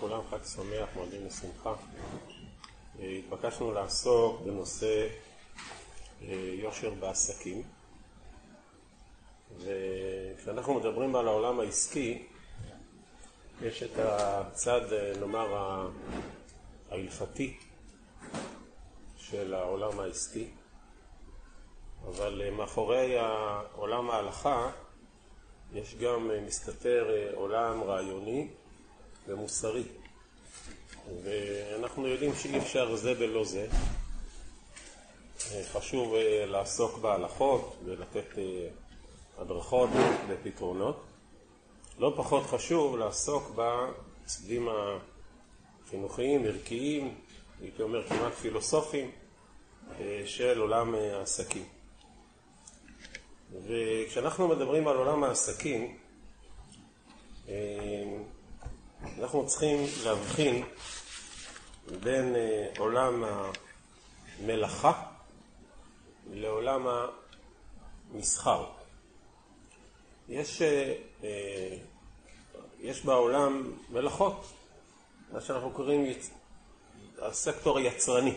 לכולם, חג שמח, מועדים לשמחה. התבקשנו לעסוק בנושא יושר בעסקים. וכשאנחנו מדברים על העולם העסקי יש את הצד, נאמר, ההלכתי של העולם העסקי. אבל מאחורי עולם ההלכה יש גם מסתתר עולם רעיוני ומוסרי. ואנחנו יודעים שאי אפשר זה בלא זה. חשוב לעסוק בהלכות ולתת הדרכות ופתרונות. לא פחות חשוב לעסוק בצדדים החינוכיים, ערכיים, הייתי אומר כמעט פילוסופיים של עולם העסקים. וכשאנחנו מדברים על עולם העסקים אנחנו צריכים להבחין בין עולם המלאכה לעולם המסחר. יש, יש בעולם מלאכות, מה שאנחנו קוראים הסקטור היצרני,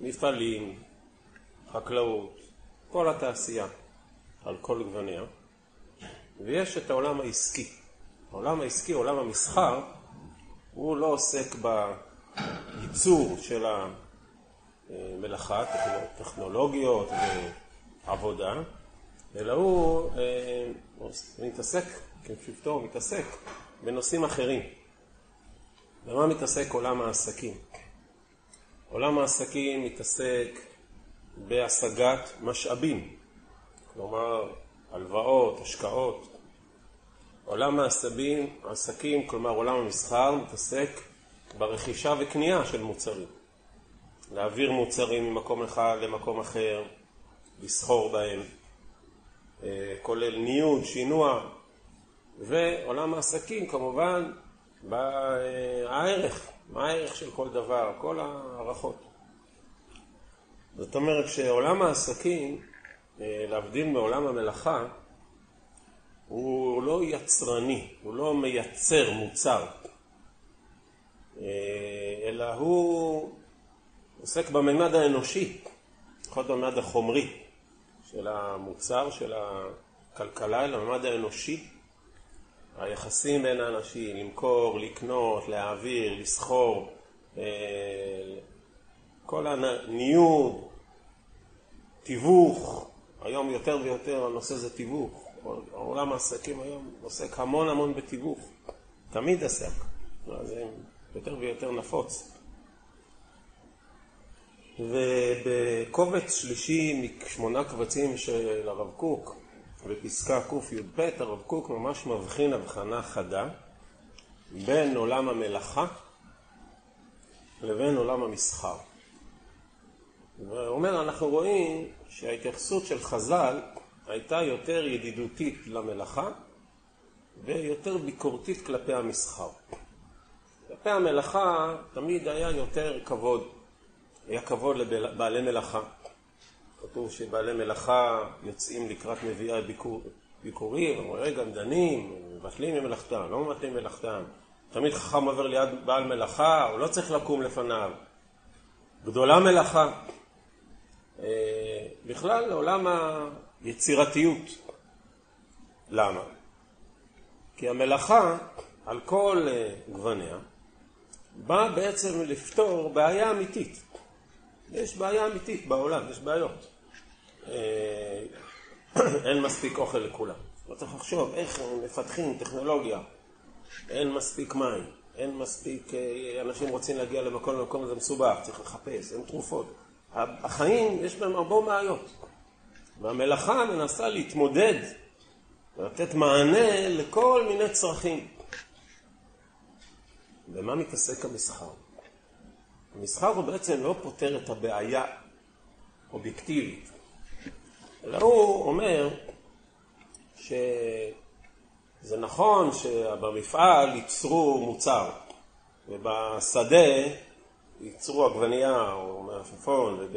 מפעלים, חקלאות, כל התעשייה על כל גווניה, ויש את העולם העסקי. העולם העסקי, עולם המסחר, הוא לא עוסק בייצור של המלאכה, טכנולוגיות ועבודה, אלא הוא מתעסק, כפשוטו, הוא מתעסק בנושאים אחרים. במה מתעסק עולם העסקים? עולם העסקים מתעסק בהשגת משאבים, כלומר הלוואות, השקעות. עולם העסבים, העסקים, כלומר עולם המסחר, מתעסק ברכישה וקנייה של מוצרים. להעביר מוצרים ממקום אחד למקום אחר, לסחור בהם, כולל ניוד, שינוע, ועולם העסקים כמובן בערך, מה הערך של כל דבר, כל הערכות. זאת אומרת שעולם העסקים, להבדיל מעולם המלאכה, הוא לא יצרני, הוא לא מייצר מוצר, אלא הוא עוסק בממד האנושי, לפחות בממד החומרי של המוצר, של הכלכלה, אלא בממד האנושי, היחסים בין האנשים, למכור, לקנות, להעביר, לסחור, כל הניוד, תיווך, היום יותר ויותר הנושא זה תיווך, עולם העסקים היום עוסק המון המון בתיווך, תמיד עסק, זה יותר ויותר נפוץ. ובקובץ שלישי משמונה קבצים של הרב קוק, בפסקה קי"ב, הרב קוק ממש מבחין הבחנה חדה בין עולם המלאכה לבין עולם המסחר. הוא אומר, אנחנו רואים שההתייחסות של חז"ל הייתה יותר ידידותית למלאכה ויותר ביקורתית כלפי המסחר. כלפי המלאכה תמיד היה יותר כבוד, היה כבוד לבעלי מלאכה. כתוב שבעלי מלאכה יוצאים לקראת נביאי ביקור, ביקורים, אומרים, רגע, דנים, מבטלים ממלאכתם, לא מבטלים ממלאכתם. תמיד חכם עובר ליד בעל מלאכה, הוא לא צריך לקום לפניו. גדולה מלאכה. בכלל לעולם היצירתיות. למה? כי המלאכה, על כל גווניה, באה בעצם לפתור בעיה אמיתית. יש בעיה אמיתית בעולם, יש בעיות. אין מספיק אוכל לכולם. לא צריך לחשוב איך מפתחים טכנולוגיה. אין מספיק מים, אין מספיק, אנשים רוצים להגיע למקום, למקום הזה מסובך, צריך לחפש, אין תרופות. החיים יש בהם הרבה בעיות. והמלאכה מנסה להתמודד ולתת מענה לכל מיני צרכים. במה מתעסק המסחר? המסחר הוא בעצם לא פותר את הבעיה אובייקטיבית, אלא הוא אומר שזה נכון שבמפעל ייצרו מוצר ובשדה ייצרו עגבנייה או מעפפון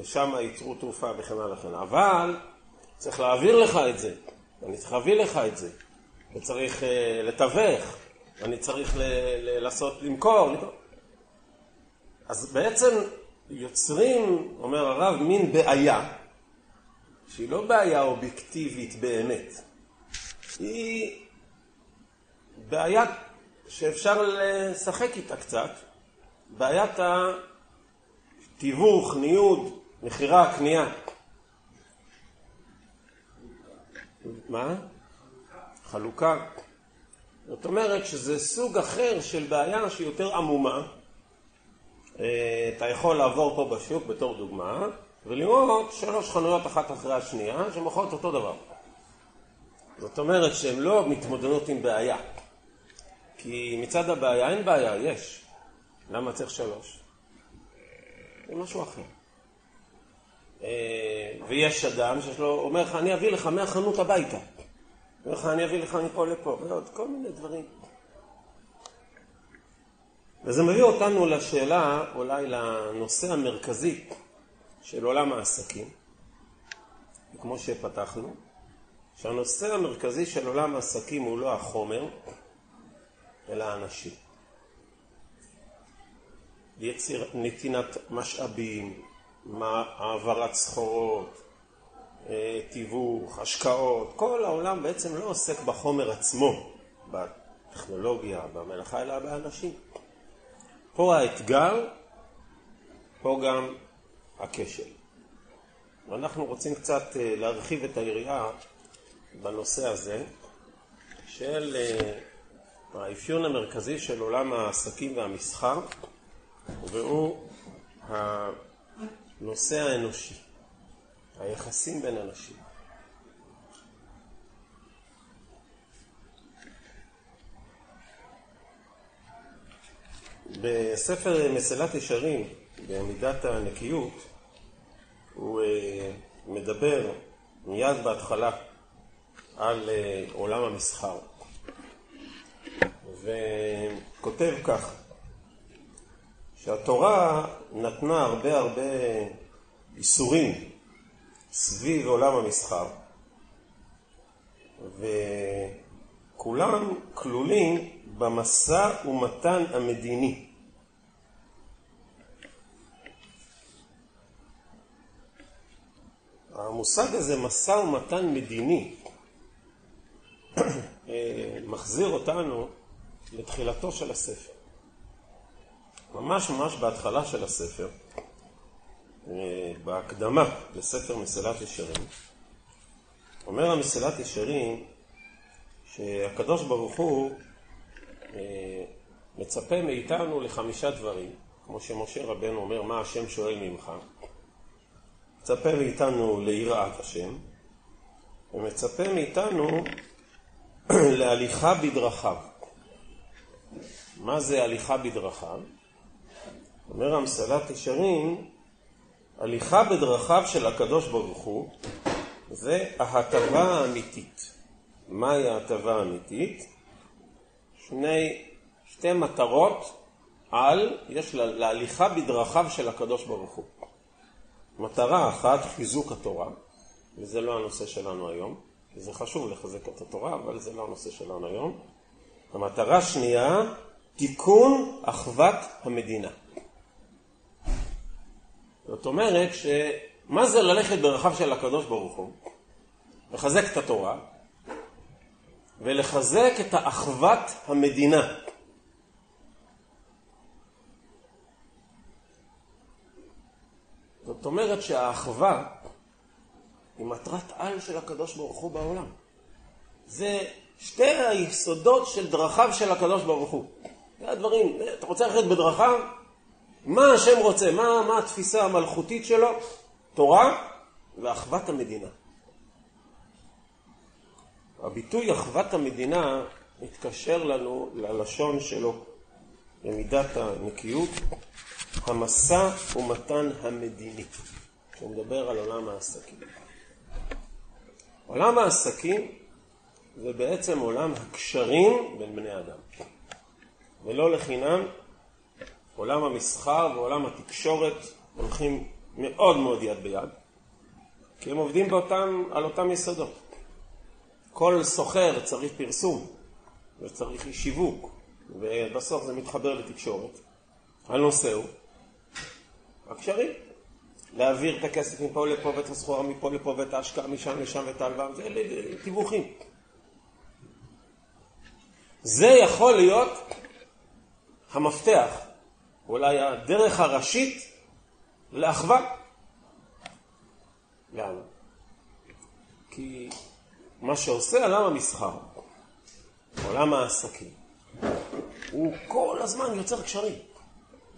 ושם ייצרו תרופה וכן הלאה וכן אבל צריך להעביר לך את זה, אני צריך להביא לך את זה. וצריך לתווך. אני צריך ל- ל- לעשות, למכור. אז בעצם יוצרים, אומר הרב, מין בעיה, שהיא לא בעיה אובייקטיבית באמת, היא בעיה שאפשר לשחק איתה קצת, בעיית התיווך, ניוד, מכירה, קנייה. מה? חלוקה. זאת אומרת שזה סוג אחר של בעיה שהיא יותר עמומה. אה, אתה יכול לעבור פה בשוק בתור דוגמה ולראות שלוש חנויות אחת אחרי השנייה שמוכרות אותו דבר. זאת אומרת שהן לא מתמודדות עם בעיה. כי מצד הבעיה אין בעיה, יש. למה צריך שלוש? זה משהו אחר. אה, ויש אדם שיש לו, אומר לך, אני אביא לך מהחנות הביתה. אומר לך, אני אביא לך מפה לפה, ועוד כל מיני דברים. וזה מביא אותנו לשאלה, אולי לנושא המרכזי של עולם העסקים, כמו שפתחנו, שהנושא המרכזי של עולם העסקים הוא לא החומר, אלא האנשים. יציר, נתינת משאבים, העברת סחורות, אה, תיווך, השקעות, כל העולם בעצם לא עוסק בחומר עצמו, בטכנולוגיה, במלאכה, אלא באנשים. פה האתגר, פה גם הכשל. ואנחנו רוצים קצת אה, להרחיב את היריעה בנושא הזה של אה, האפיון המרכזי של עולם העסקים והמסחר, והוא הנושא האנושי, היחסים בין אנשים. בספר מסילת ישרים, במידת הנקיות, הוא אה, מדבר מיד בהתחלה על אה, עולם המסחר, וכותב כך, שהתורה נתנה הרבה הרבה איסורים סביב עולם המסחר, וכולם כלולים במשא ומתן המדיני. המושג הזה, משא ומתן מדיני, אה, מחזיר אותנו לתחילתו של הספר. ממש ממש בהתחלה של הספר, אה, בהקדמה לספר מסילת ישרים, אומר המסילת ישרים שהקדוש ברוך הוא אה, מצפה מאיתנו לחמישה דברים, כמו שמשה רבנו אומר, מה השם שואל ממך? מצפה מאיתנו ליראת השם, ומצפה מאיתנו להליכה בדרכיו. מה זה הליכה בדרכיו? אומר המסלת ישרים, הליכה בדרכיו של הקדוש ברוך הוא זה ההטבה האמיתית. מהי ההטבה האמיתית? שני, שתי מטרות על, יש לה, להליכה בדרכיו של הקדוש ברוך הוא. מטרה אחת, חיזוק התורה, וזה לא הנושא שלנו היום, זה חשוב לחזק את התורה, אבל זה לא הנושא שלנו היום. המטרה השנייה, תיקון אחוות המדינה. זאת אומרת שמה זה ללכת בדרכיו של הקדוש ברוך הוא? לחזק את התורה ולחזק את האחוות המדינה. זאת אומרת שהאחווה היא מטרת על של הקדוש ברוך הוא בעולם. זה שתי היסודות של דרכיו של הקדוש ברוך הוא. זה הדברים, אתה רוצה ללכת בדרכיו? מה השם רוצה? מה, מה התפיסה המלכותית שלו? תורה ואחוות המדינה. הביטוי אחוות המדינה מתקשר לנו ללשון שלו, למידת הנקיות, המשא ומתן המדיני, שהוא מדבר על עולם העסקים. עולם העסקים זה בעצם עולם הקשרים בין בני אדם. ולא לחינם עולם המסחר ועולם התקשורת הולכים מאוד מאוד יד ביד, כי הם עובדים באותם, על אותם יסודות. כל סוחר צריך פרסום וצריך שיווק, ובסוף זה מתחבר לתקשורת. הנושא הוא הקשרים. להעביר את הכסף מפה לפה ואת הסחורה מפה לפה ואת ההשקעה משם לשם ואת ההלוואה, זה תיווכים. זה יכול להיות המפתח, אולי הדרך הראשית לאחווה. למה? כי מה שעושה עולם המסחר, עולם העסקים, הוא כל הזמן יוצר קשרים.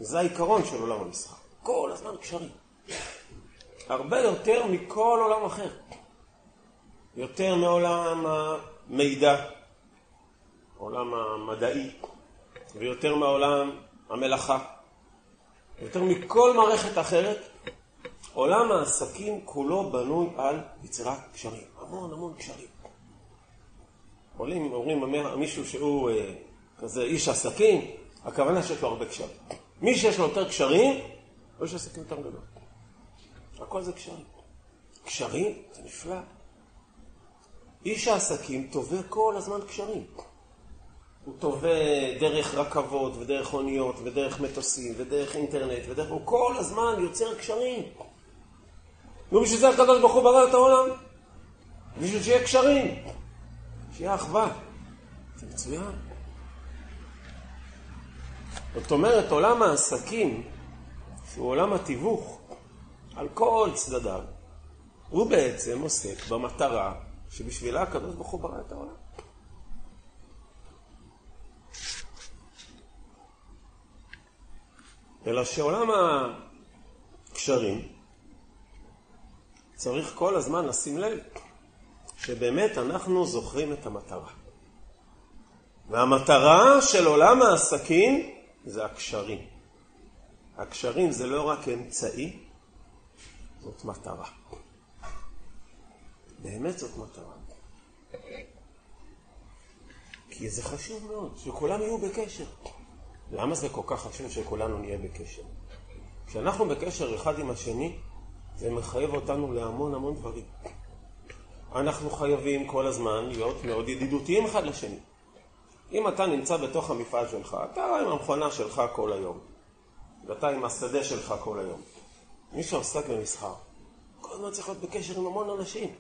זה העיקרון של עולם המסחר. כל הזמן קשרים. הרבה יותר מכל עולם אחר. יותר מעולם המידע, עולם המדעי, ויותר מעולם המלאכה. יותר מכל מערכת אחרת, עולם העסקים כולו בנוי על יצירת קשרים. המון המון קשרים. עולים, אומרים מישהו שהוא אה, כזה איש עסקים, הכוונה שיש לו הרבה קשרים. מי שיש לו יותר קשרים, הוא איש עסקים יותר גדול. הכל זה קשרים. קשרים זה נפלא. איש העסקים תובע כל הזמן קשרים. הוא תובע דרך רכבות ודרך אוניות ודרך מטוסים ודרך אינטרנט ודרך... הוא כל הזמן יוצר קשרים. נו, בשביל זה הקדוש ברוך הוא ברא את העולם. בשביל שיהיה קשרים. שיהיה אחווה. זה מצוין. זאת אומרת, עולם העסקים, שהוא עולם התיווך, על כל צדדיו, הוא בעצם עוסק במטרה שבשבילה הקדוש ברוך הוא ברא את העולם. אלא שעולם הקשרים צריך כל הזמן לשים לב שבאמת אנחנו זוכרים את המטרה. והמטרה של עולם העסקים זה הקשרים. הקשרים זה לא רק אמצעי, זאת מטרה. באמת זאת מטרה. כי זה חשוב מאוד, שכולם יהיו בקשר. למה זה כל כך חשוב שכולנו נהיה בקשר? כשאנחנו בקשר אחד עם השני, זה מחייב אותנו להמון המון דברים. אנחנו חייבים כל הזמן להיות מאוד ידידותיים אחד לשני. אם אתה נמצא בתוך המפעל שלך, אתה עם המכונה שלך כל היום, ואתה עם השדה שלך כל היום. מי שעוסק במסחר, כל הזמן צריך להיות בקשר עם המון אנשים.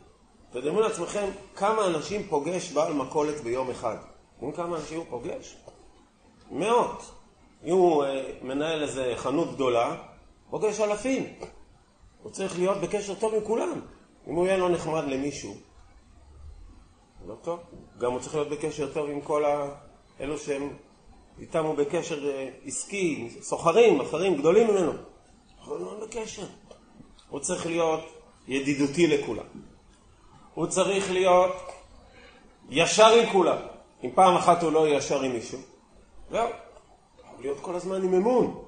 תדמו לעצמכם כמה אנשים פוגש בעל מכולת ביום אחד. יודעים כמה אנשים הוא פוגש? מאות. אם הוא אה, מנהל איזה חנות גדולה, פוגש אלפים. הוא צריך להיות בקשר טוב עם כולם. אם הוא יהיה לא נחמד למישהו, לא טוב. גם הוא צריך להיות בקשר טוב עם כל אלו שהם איתם הוא בקשר אה, עסקי, סוחרים, אחרים, גדולים ממנו. הוא לא בקשר. הוא צריך להיות ידידותי לכולם. הוא צריך להיות ישר עם כולם. אם פעם אחת הוא לא ישר עם מישהו, זהו. להיות כל הזמן עם אמון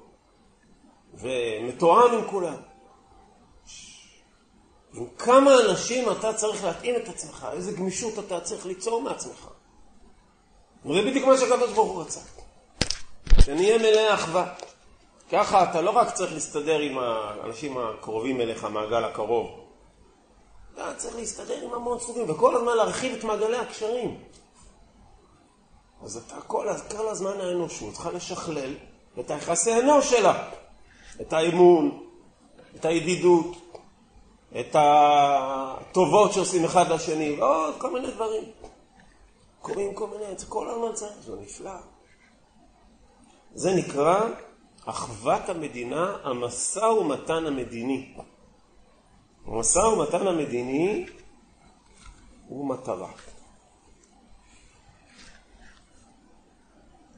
ומתואם עם כולם. עם כמה אנשים אתה צריך להתאים את עצמך, איזה גמישות אתה צריך ליצור מעצמך. וזה בדיוק מה שהקדוש ברוך הוא רצה. שנהיה מלאי אחווה. ככה אתה לא רק צריך להסתדר עם האנשים הקרובים אליך, מעגל הקרוב. אתה צריך להסתדר עם המון סוגים, וכל הזמן להרחיב את מעגלי הקשרים. אז אתה כל, כל הזמן האנושות צריכה לשכלל את היחסי אנוש שלה. את האמון, את הידידות, את הטובות שעושים אחד לשני, ועוד כל מיני דברים. קוראים כל מיני, זה כל הזמן צריך, זה נפלא. זה נקרא אחוות המדינה, המשא ומתן המדיני. המשא ומתן המדיני הוא מטרה.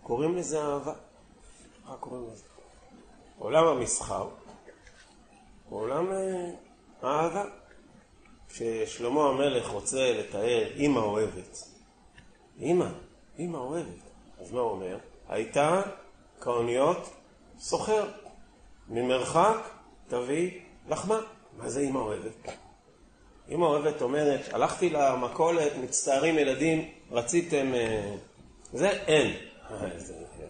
קוראים לזה אהבה. מה קוראים לזה? עולם המסחר הוא עולם אה, אהבה. כששלמה המלך רוצה לתאר אימא אוהבת, אימא, אימא אוהבת, אז מה הוא אומר? הייתה כאוניות סוחר, ממרחק תביא לחמה. מה זה אימא אוהבת? אימא אוהבת אומרת, הלכתי למכולת, מצטערים ילדים, רציתם... אה, זה אין.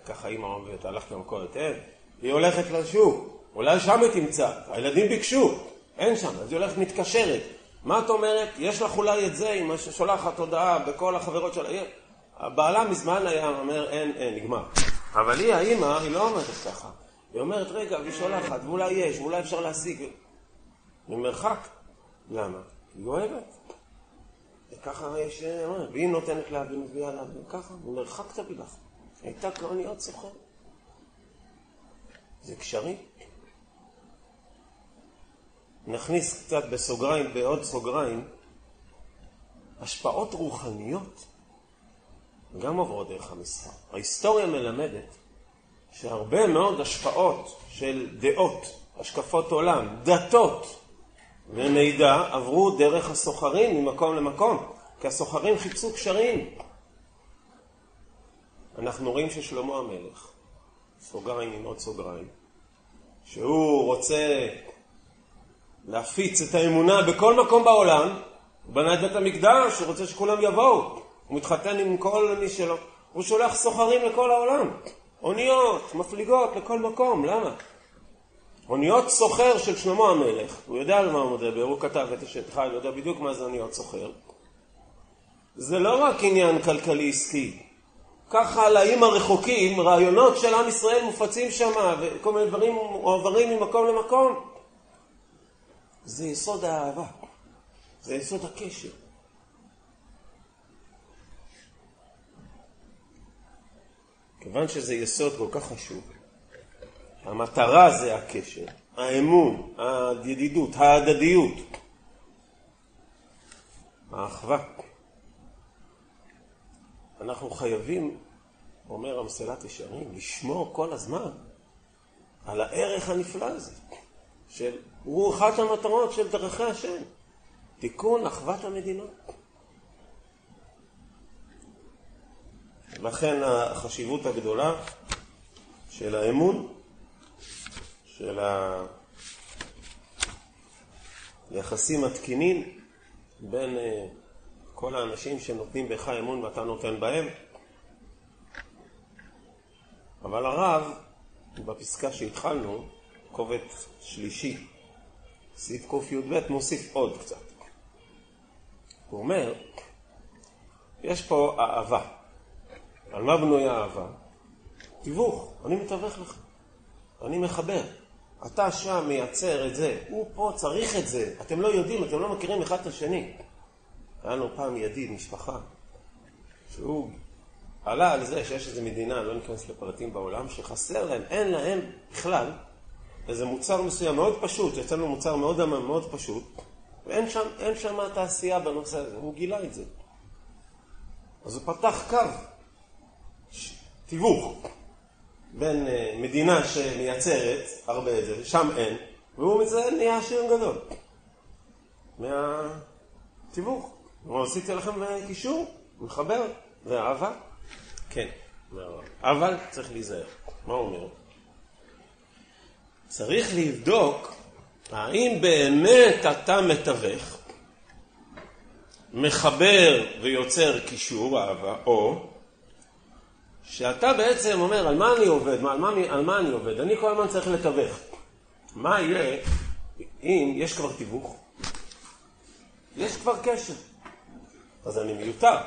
ככה אימא אומרת, הלכת למכולת, אין. היא הולכת לשוק, אולי שם היא תמצא, הילדים ביקשו, אין שם, אז היא הולכת מתקשרת. מה את אומרת? יש לך אולי את זה, אם שולחת הודעה בכל החברות שלה, הבעלה מזמן היה אומר, אין, אין, נגמר. אבל היא, האימא, היא לא אומרת ככה. היא אומרת, רגע, והיא שולחת, ואולי יש, ואולי אפשר להשיג. ממרחק. למה? היא אוהבת. וככה יש, והיא נותנת לה והיא לה, וככה, ממרחק תביא לך. הייתה כהניות סוחר. זה קשרים. נכניס קצת בסוגריים, בעוד סוגריים, השפעות רוחניות גם עוברות דרך המסחר. ההיסטוריה מלמדת שהרבה מאוד השפעות של דעות, השקפות עולם, דתות ומידע עברו דרך הסוחרים ממקום למקום, כי הסוחרים חיפשו קשרים. אנחנו רואים ששלמה המלך, סוגריים עם עוד סוגריים, שהוא רוצה להפיץ את האמונה בכל מקום בעולם, הוא בנה את בית המקדש, הוא רוצה שכולם יבואו, הוא מתחתן עם כל מי שלא, הוא שולח סוחרים לכל העולם, אוניות, מפליגות לכל מקום, למה? אוניות סוחר של שלמה המלך, הוא יודע על מה הוא מדבר, הוא כתב את אשת חי, הוא יודע בדיוק מה זה אוניות סוחר. זה לא רק עניין כלכלי עסקי, ככה לאיים הרחוקים, רעיונות של עם ישראל מופצים שם, וכל מיני דברים מועברים ממקום למקום. זה יסוד האהבה, זה יסוד הקשר. כיוון שזה יסוד כל כך חשוב, המטרה זה הקשר, האמון, הידידות, ההדדיות, האחווה. אנחנו חייבים, אומר המסילת ישרים, לשמור כל הזמן על הערך הנפלא הזה, של, הוא אחת המטרות של דרכי השם, תיקון אחוות המדינות. לכן החשיבות הגדולה של האמון, של היחסים התקינים בין אה, כל האנשים שנותנים בך אמון ואתה נותן בהם. אבל הרב, בפסקה שהתחלנו, קובץ שלישי, סעיף קי"ב, מוסיף עוד קצת. הוא אומר, יש פה אהבה. על מה בנויה אהבה? תיווך, אני מתווך לך, אני מחבר. אתה שם מייצר את זה, הוא פה צריך את זה, אתם לא יודעים, אתם לא מכירים אחד את השני. היה לנו פעם ידיד, משפחה, שהוא עלה על זה שיש איזו מדינה, לא ניכנס לפרטים בעולם, שחסר להם, אין להם בכלל איזה מוצר מסוים מאוד פשוט, יצא לנו מוצר מאוד עמם, מאוד פשוט, ואין שם, שם תעשייה בנושא הזה, הוא גילה את זה. אז הוא פתח קו, תיווך, בין uh, מדינה שמייצרת הרבה את זה, ושם אין, והוא מזה נהיה עשיר גדול. מהתיווך. כלומר, עשיתי לכם קישור, מחבר, זה אהבה? כן, אבל צריך להיזהר. מה הוא אומר? צריך לבדוק האם באמת אתה מתווך, מחבר ויוצר קישור, אהבה, או שאתה בעצם אומר, על מה אני עובד? על מה, על מה אני עובד? אני כל הזמן צריך לתווך. מה יהיה אם יש כבר תיווך? יש כבר קשר. אז אני מיותר,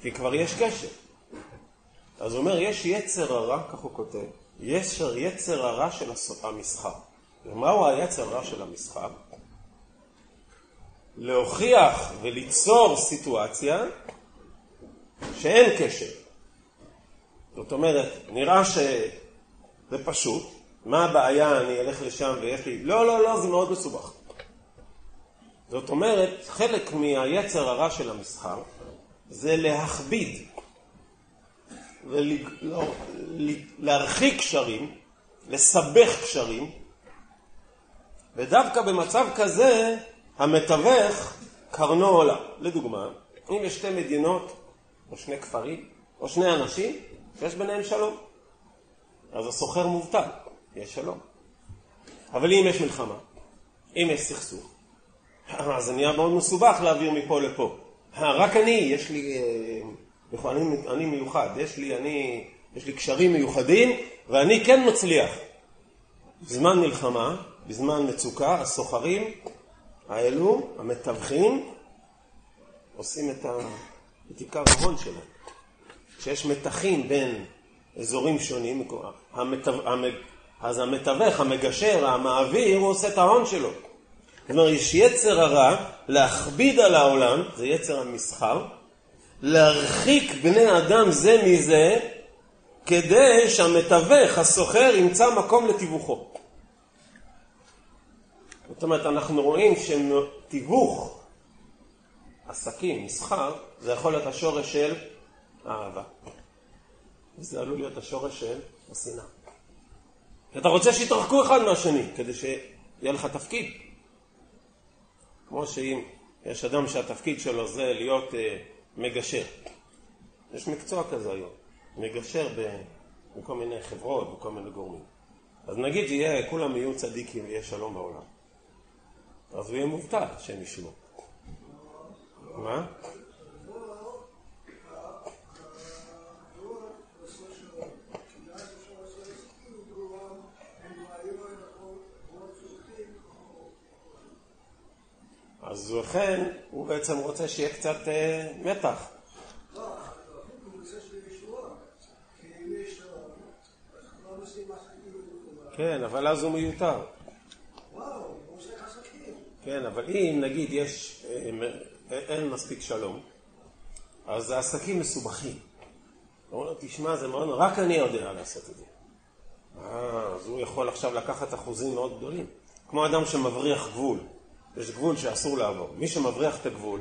כי כבר יש קשר. אז הוא אומר, יש יצר הרע, כך הוא כותב, יש יצר הרע של המסחר. ומהו היצר הרע של המסחר? להוכיח וליצור סיטואציה שאין קשר. זאת אומרת, נראה שזה פשוט, מה הבעיה, אני אלך לשם ויש לי... לא, לא, לא, זה מאוד מסובך. זאת אומרת, חלק מהיצר הרע של המסחר זה להכביד ולהרחיק לא, קשרים, לסבך קשרים, ודווקא במצב כזה המתווך קרנו עולה. לדוגמה, אם יש שתי מדינות, או שני כפרים, או שני אנשים, יש ביניהם שלום. אז הסוחר מובטל, יש שלום. אבל אם יש מלחמה, אם יש סכסוך, זה נהיה מאוד מסובך להעביר מפה לפה. רק אני, יש לי, אה, אני, אני מיוחד, יש לי, אני, יש לי קשרים מיוחדים, ואני כן מצליח. בזמן מלחמה, בזמן מצוקה, הסוחרים האלו, המתווכים, עושים את, ה, את עיקר ההון שלהם. כשיש מתחים בין אזורים שונים, אז המתווך, המגשר, המעביר, הוא עושה את ההון שלו. אומרת, יש יצר הרע להכביד על העולם, זה יצר המסחר, להרחיק בני אדם זה מזה, כדי שהמתווך, הסוחר, ימצא מקום לתיווכו. זאת אומרת, אנחנו רואים שתיווך עסקים, מסחר, זה יכול להיות השורש של האהבה. וזה עלול להיות השורש של השנאה. אתה רוצה שיתרחקו אחד מהשני, כדי שיהיה לך תפקיד. כמו שאם יש אדם שהתפקיד שלו זה להיות אה, מגשר. יש מקצוע כזה היום, מגשר בכל מיני חברות, בכל מיני גורמים. אז נגיד יהיה, כולם יהיו צדיקים ויהיה שלום בעולם. אז הוא יהיה מובטל, השם ישמור. מה? אז לכן הוא בעצם רוצה שיהיה קצת אה, מתח. כן, אבל אז הוא מיותר. כן, אבל אם נגיד יש, אה, אין מספיק שלום, אז העסקים מסובכים. הוא אומר, תשמע, זה מאוד, רק אני יודע לעשות את זה. אה, אז הוא יכול עכשיו לקחת אחוזים מאוד גדולים. כמו אדם שמבריח גבול. יש גבול שאסור לעבור. מי שמבריח את הגבול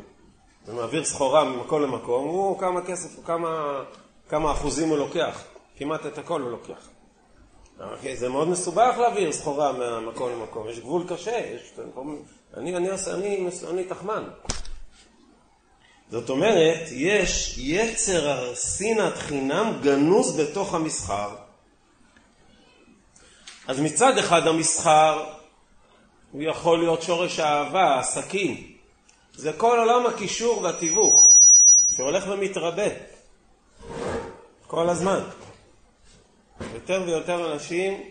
ומעביר סחורה ממקום למקום, הוא כמה כסף, כמה, כמה אחוזים הוא לוקח. כמעט את הכל הוא לוקח. אוקיי, זה מאוד מסובך להעביר סחורה מהמקום למקום, יש גבול קשה, יש... אני, אני, אני, אני תחמן. זאת אומרת, יש יצר שנאת חינם גנוז בתוך המסחר. אז מצד אחד המסחר הוא יכול להיות שורש האהבה, עסקים. זה כל עולם הקישור והתיווך, שהולך ומתרבה כל הזמן. יותר ויותר אנשים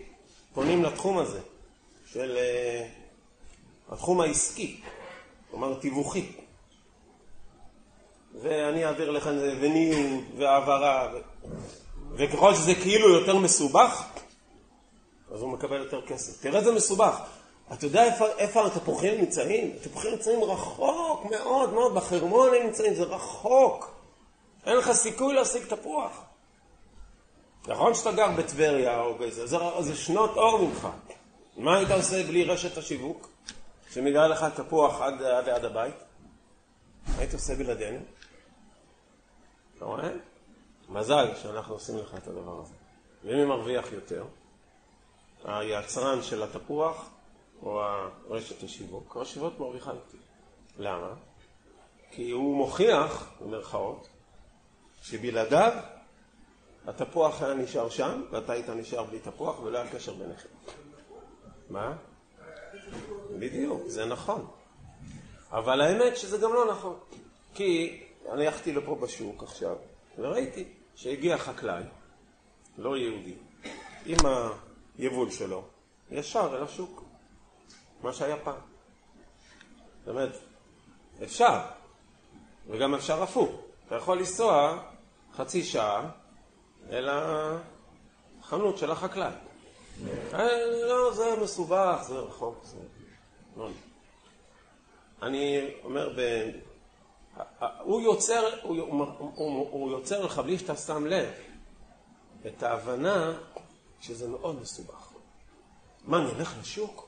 פונים לתחום הזה, של uh, התחום העסקי, כלומר תיווכי. ואני אעביר לך וניוד והעברה, ו... וככל שזה כאילו יותר מסובך, אז הוא מקבל יותר כסף. תראה איזה מסובך. אתה יודע איפה, איפה התפוחים נמצאים? התפוחים נמצאים רחוק מאוד מאוד, בחרמון הם נמצאים, זה רחוק. אין לך סיכוי להשיג תפוח. נכון שאתה גר בטבריה או באיזה, זה, זה שנות אור ממך. מה היית עושה בלי רשת השיווק? שמגיעה לך תפוח עד, עד הבית? מה היית עושה בלעדינו? אתה רואה? מזל שאנחנו עושים לך את הדבר הזה. ומי מרוויח יותר? היצרן של התפוח או הרשת השיווק, הרשת מרוויחה יותר. למה? כי הוא מוכיח, במרכאות, שבלעדיו התפוח היה נשאר שם, ואתה היית נשאר בלי תפוח, ולא היה קשר ביניכם. מה? בדיוק, זה נכון. אבל האמת שזה גם לא נכון. כי אני הלכתי לפה בשוק עכשיו, וראיתי שהגיע חקלאי, לא יהודי, עם היבול שלו, ישר אל השוק. מה שהיה פעם. זאת אומרת, אפשר, וגם אפשר הפוך. אתה יכול לנסוע חצי שעה אל החנות של החקלאי. אה, לא, זה מסובך, זה רחוק, זה... לא. אני אומר, ב... הוא יוצר, הוא, הוא, הוא יוצר לך בלי שאתה שם לב את ההבנה שזה מאוד מסובך. מה, אני אלך לשוק?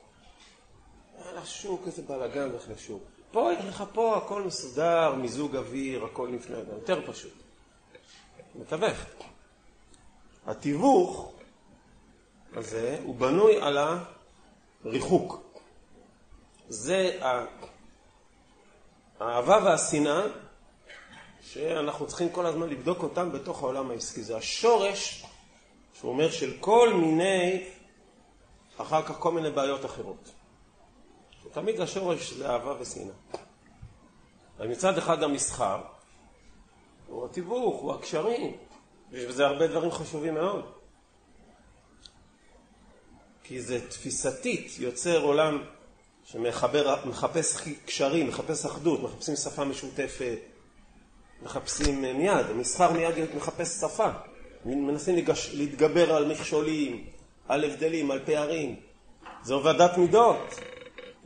לשוק, איזה בלאגן הולך לשוק. פה, אין לך פה, הכל מסודר, מיזוג אוויר, הכל נפלא, יותר פשוט. מתווך. התיווך הזה הוא בנוי על הריחוק. זה האהבה והשנאה שאנחנו צריכים כל הזמן לבדוק אותם בתוך העולם העסקי. זה השורש, שהוא אומר, של כל מיני, אחר כך כל מיני בעיות אחרות. תמיד השורש זה אהבה ושנאה. מצד אחד המסחר הוא התיווך, הוא הקשרים, יש בזה הרבה דברים חשובים מאוד. כי זה תפיסתית יוצר עולם שמחפש קשרים, מחפש אחדות, מחפשים שפה משותפת, מחפשים מיד, המסחר מיד מחפש שפה, מנסים להתגבר על מכשולים, על הבדלים, על פערים. זה הובדת מידות,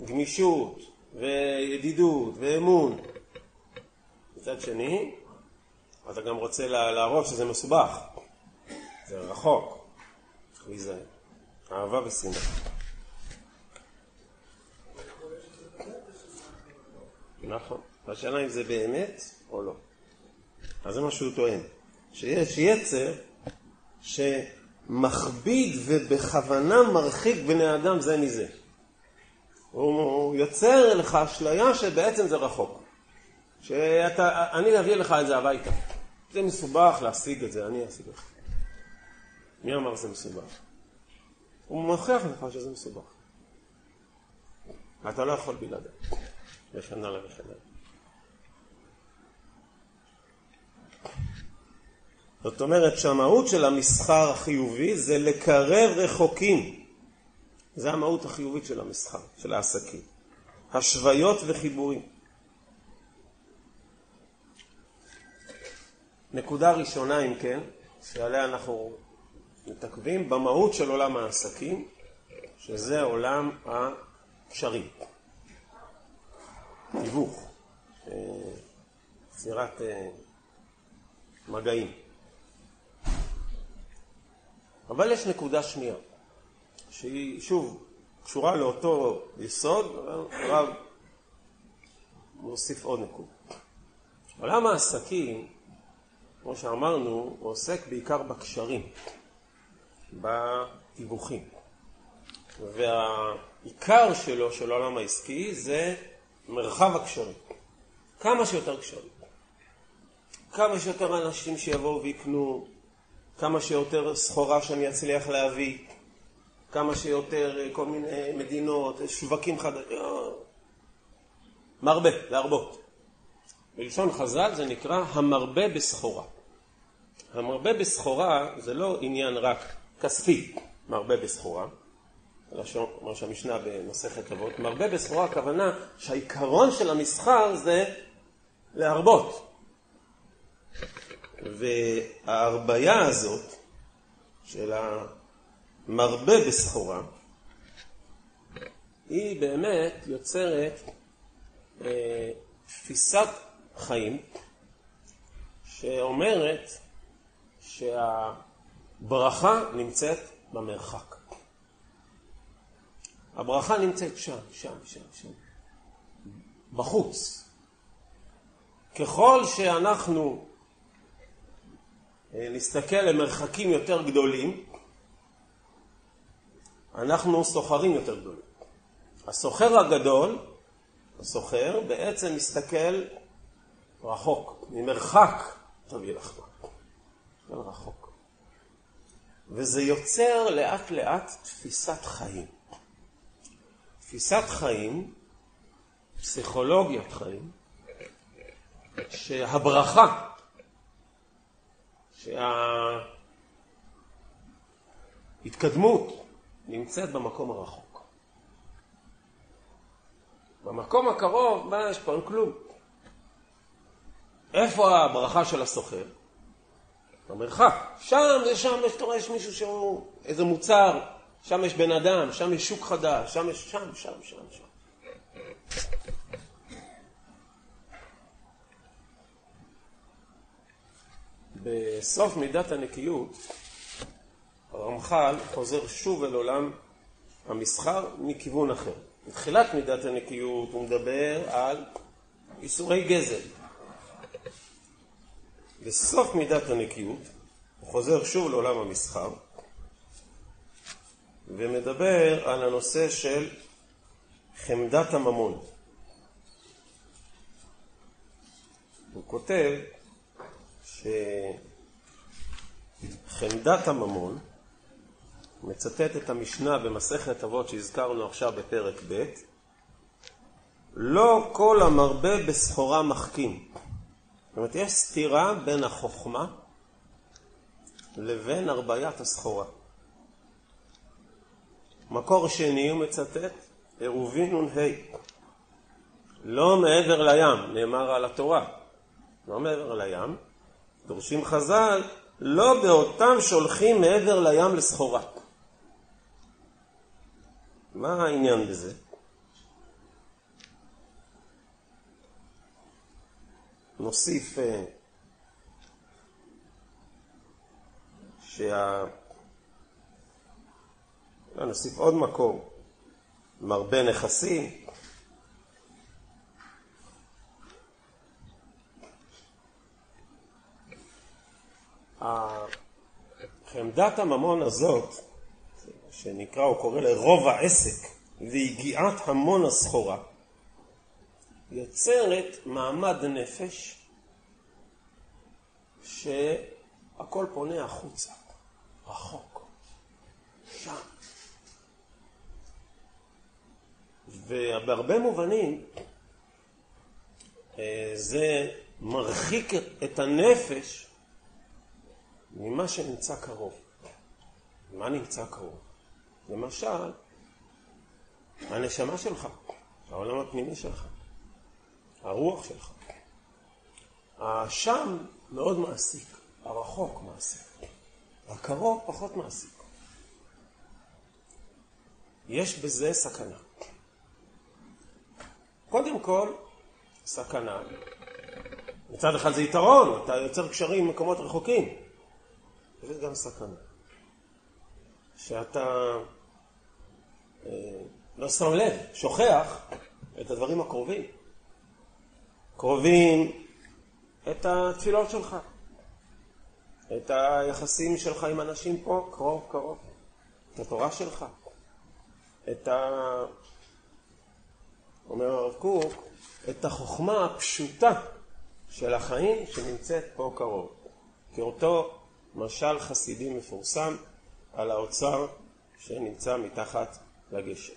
גמישות וידידות ואמון. מצד שני, אתה גם רוצה להראות שזה מסובך, זה רחוק, צריך להיזהר. אהבה ושנאה. נכון. והשאלה אם זה באמת או לא. אז זה מה שהוא טוען. שיש יצר שמכביד ובכוונה מרחיק בני אדם זה מזה. הוא יוצר לך אשליה שבעצם זה רחוק. שאני אביא לך את זה הביתה. זה מסובך להשיג את זה, אני אשיג לך. מי אמר שזה מסובך? הוא מוכיח לך שזה מסובך. אתה לא יכול בלעדיו. וכן הלאה וכן הלאה. זאת אומרת שהמהות של המסחר החיובי זה לקרב רחוקים. זה המהות החיובית של המסחר, של העסקים. השוויות וחיבורים. נקודה ראשונה, אם כן, שעליה אנחנו מתעכבים, במהות של עולם העסקים, שזה עולם הקשרים. תיווך, אה, יצירת אה, מגעים. אבל יש נקודה שנייה, שהיא שוב קשורה לאותו יסוד, הרב מוסיף עוד נקודה. עולם העסקים, כמו שאמרנו, הוא עוסק בעיקר בקשרים, בתיווכים. והעיקר שלו, של העולם העסקי, זה מרחב הקשרים. כמה שיותר קשרים. כמה שיותר אנשים שיבואו ויקנו, כמה שיותר סחורה שאני אצליח להביא, כמה שיותר אה, כל מיני מדינות, שווקים חדשים. אה, מרבה, להרבות. בלשון חז"ל זה נקרא המרבה בסחורה. המרבה בסחורה זה לא עניין רק כספי, מרבה בסחורה, כמו שהמשנה במסכת אבות, מרבה בסחורה הכוונה שהעיקרון של המסחר זה להרבות. וההרביה הזאת של המרבה בסחורה היא באמת יוצרת אה, תפיסת חיים שאומרת שהברכה נמצאת במרחק. הברכה נמצאת שם, שם, שם, שם, בחוץ. ככל שאנחנו אה, נסתכל למרחקים יותר גדולים, אנחנו סוחרים יותר גדולים. הסוחר הגדול, הסוחר, בעצם מסתכל רחוק, ממרחק תביא לך מה. רחוק. וזה יוצר לאט לאט תפיסת חיים. תפיסת חיים, פסיכולוגיית חיים, שהברכה, שההתקדמות נמצאת במקום הרחוק. במקום הקרוב, מה יש פה? אין כלום. איפה הברכה של הסוחר? במרחק. שם, זה שם, אתה רואה, יש מישהו שהוא איזה מוצר, שם יש בן אדם, שם יש שוק חדש, שם יש, שם, שם, שם, שם. בסוף מידת הנקיות, הרמח"ל חוזר שוב אל עולם המסחר מכיוון אחר. בתחילת מידת הנקיות הוא מדבר על איסורי גזל. בסוף מידת הנקיות הוא חוזר שוב לעולם המסחר ומדבר על הנושא של חמדת הממון. הוא כותב שחמדת הממון, מצטט את המשנה במסכת אבות שהזכרנו עכשיו בפרק ב', לא כל המרבה בסחורה מחכים. זאת אומרת, יש סתירה בין החוכמה לבין הרביית הסחורה. מקור שני הוא מצטט, עירובין נ"ה, לא מעבר לים, נאמר על התורה, לא מעבר לים, דורשים חז"ל, לא באותם שולחים מעבר לים לסחורה. מה העניין בזה? נוסיף אה, שה... נוסיף עוד מקור, מרבה נכסים. חמדת הממון הזאת, שנקרא, הוא קורא לרוב העסק, ויגיעת המון הסחורה, יוצרת מעמד נפש שהכל פונה החוצה, רחוק, שם. ובהרבה מובנים אה, זה מרחיק את הנפש ממה שנמצא קרוב. מה נמצא קרוב? למשל, הנשמה שלך, העולם הפנימי שלך, הרוח שלך. השם מאוד מעסיק, הרחוק מעסיק, הקרוב פחות מעסיק. יש בזה סכנה. קודם כל, סכנה. מצד אחד זה יתרון, אתה יוצר קשרים במקומות רחוקים. יש גם סכנה. שאתה לא שם לב, שוכח את הדברים הקרובים. קרובים את התפילות שלך, את היחסים שלך עם אנשים פה, קרוב קרוב, את התורה שלך, את ה... אומר הרב קוק, את החוכמה הפשוטה של החיים שנמצאת פה קרוב. כאותו משל חסידי מפורסם על האוצר שנמצא מתחת לגשר.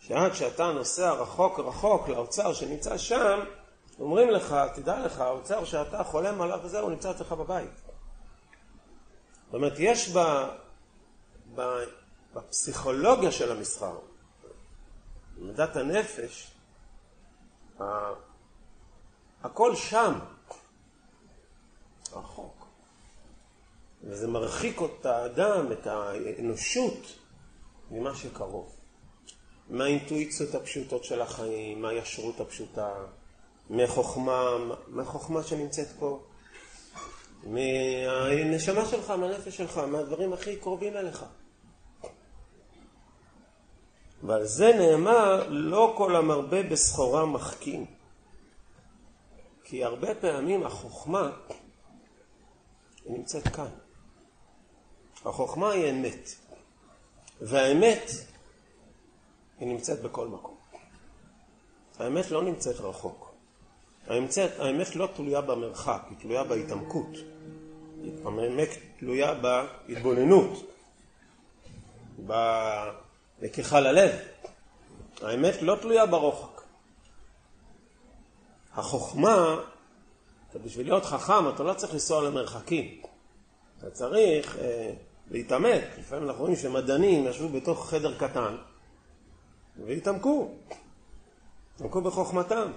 שעד שאתה נוסע רחוק רחוק לאוצר שנמצא שם, אומרים לך, תדע לך, האוצר שאתה חולם עליו וזה, הוא נמצא אצלך בבית. זאת אומרת, יש ב, ב, בפסיכולוגיה של המסחר, במידת הנפש, ה, הכל שם, רחוק. וזה מרחיק את האדם, את האנושות, ממה שקרוב. מהאינטואיציות הפשוטות של החיים, מהישרות הפשוטה, מחוכמה, מהחוכמה שנמצאת פה, מהנשמה שלך, מהנפש שלך, מהדברים הכי קרובים אליך. ועל זה נאמר, לא כל המרבה בסחורה מחכים. כי הרבה פעמים החוכמה היא נמצאת כאן. החוכמה היא אמת. והאמת היא נמצאת בכל מקום. האמת לא נמצאת רחוק. האמת, האמת לא תלויה במרחק, היא תלויה בהתעמקות. האמת תלויה בהתבוננות, בלקיחה ללב. האמת לא תלויה ברוחק. החוכמה, בשביל להיות חכם, אתה לא צריך לנסוע למרחקים. אתה צריך אה, להתעמק. לפעמים אנחנו רואים שמדענים ישבו בתוך חדר קטן, והתעמקו, התעמקו בחוכמתם.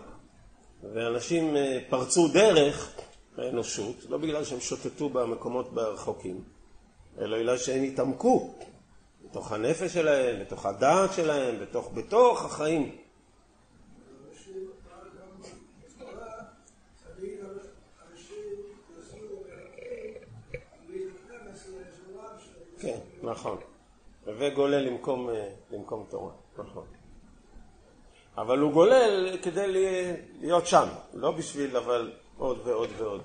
ואנשים אה, פרצו דרך האנושות, לא בגלל שהם שוטטו במקומות ברחוקים, אלא בגלל שהם התעמקו בתוך הנפש שלהם, בתוך הדעת שלהם, בתוך, בתוך החיים. כן, נכון. וגולה למקום, אה, למקום תורה. נכון. אבל הוא גולל כדי להיות שם, לא בשביל, אבל עוד ועוד ועוד.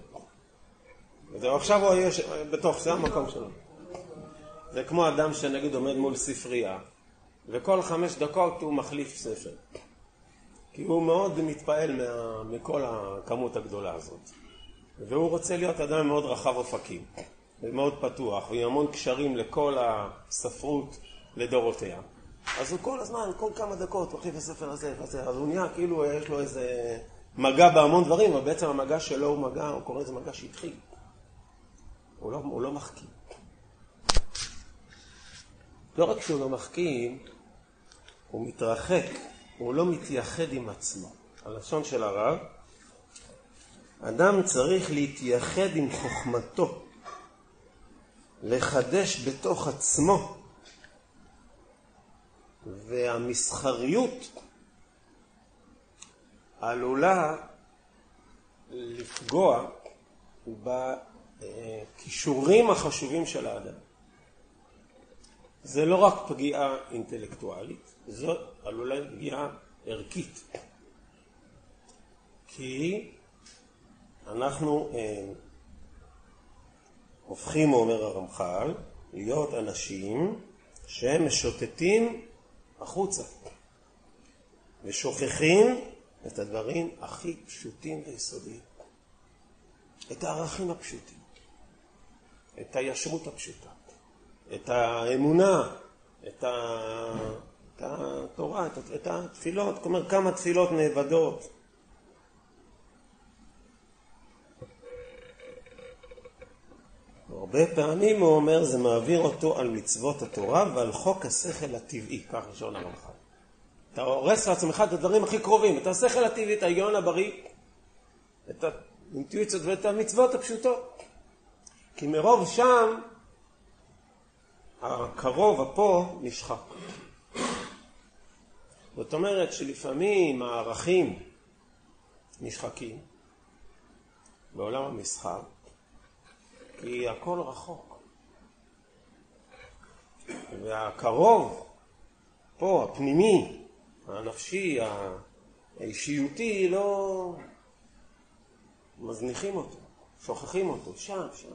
וזהו, עכשיו הוא יהיה בתוך, זה המקום שלו. זה כמו אדם שנגיד עומד מול ספרייה, וכל חמש דקות הוא מחליף ספר. כי הוא מאוד מתפעל מה, מכל הכמות הגדולה הזאת. והוא רוצה להיות אדם מאוד רחב אופקים, ומאוד פתוח, ועם המון קשרים לכל הספרות לדורותיה. אז הוא כל הזמן, כל כמה דקות, מחליף הספר הזה וזה, אז הוא נהיה כאילו יש לו איזה מגע בהמון דברים, אבל בעצם המגע שלו הוא מגע, הוא קורא לזה מגע שטחי. הוא לא, הוא לא מחכים. לא רק שהוא לא מחכים, הוא מתרחק, הוא לא מתייחד עם עצמו. הלשון של הרב, אדם צריך להתייחד עם חוכמתו, לחדש בתוך עצמו, והמסחריות עלולה לפגוע בכישורים החשובים של האדם. זה לא רק פגיעה אינטלקטואלית, זו עלולה להיות פגיעה ערכית. כי אנחנו אה, הופכים, אומר הרמח"ל, להיות אנשים שהם משוטטים החוצה ושוכחים את הדברים הכי פשוטים ויסודיים, את הערכים הפשוטים, את הישרות הפשוטה, את האמונה, את, ה... את התורה, את, את התפילות, כלומר כמה תפילות נאבדות. הרבה פעמים הוא אומר זה מעביר אותו על מצוות התורה ועל חוק השכל הטבעי, כך ראשון הרמח"ל. אתה הורס לעצמך את הדברים הכי קרובים, את השכל הטבעי, את ההיגיון הבריא, את האינטואיציות ואת המצוות הפשוטות. כי מרוב שם, הקרוב, הפה, נשחק. זאת אומרת שלפעמים הערכים נשחקים בעולם המסחר, כי הכל רחוק. והקרוב, פה, הפנימי, הנפשי, האישיותי, לא מזניחים אותו, שוכחים אותו, שם, שם.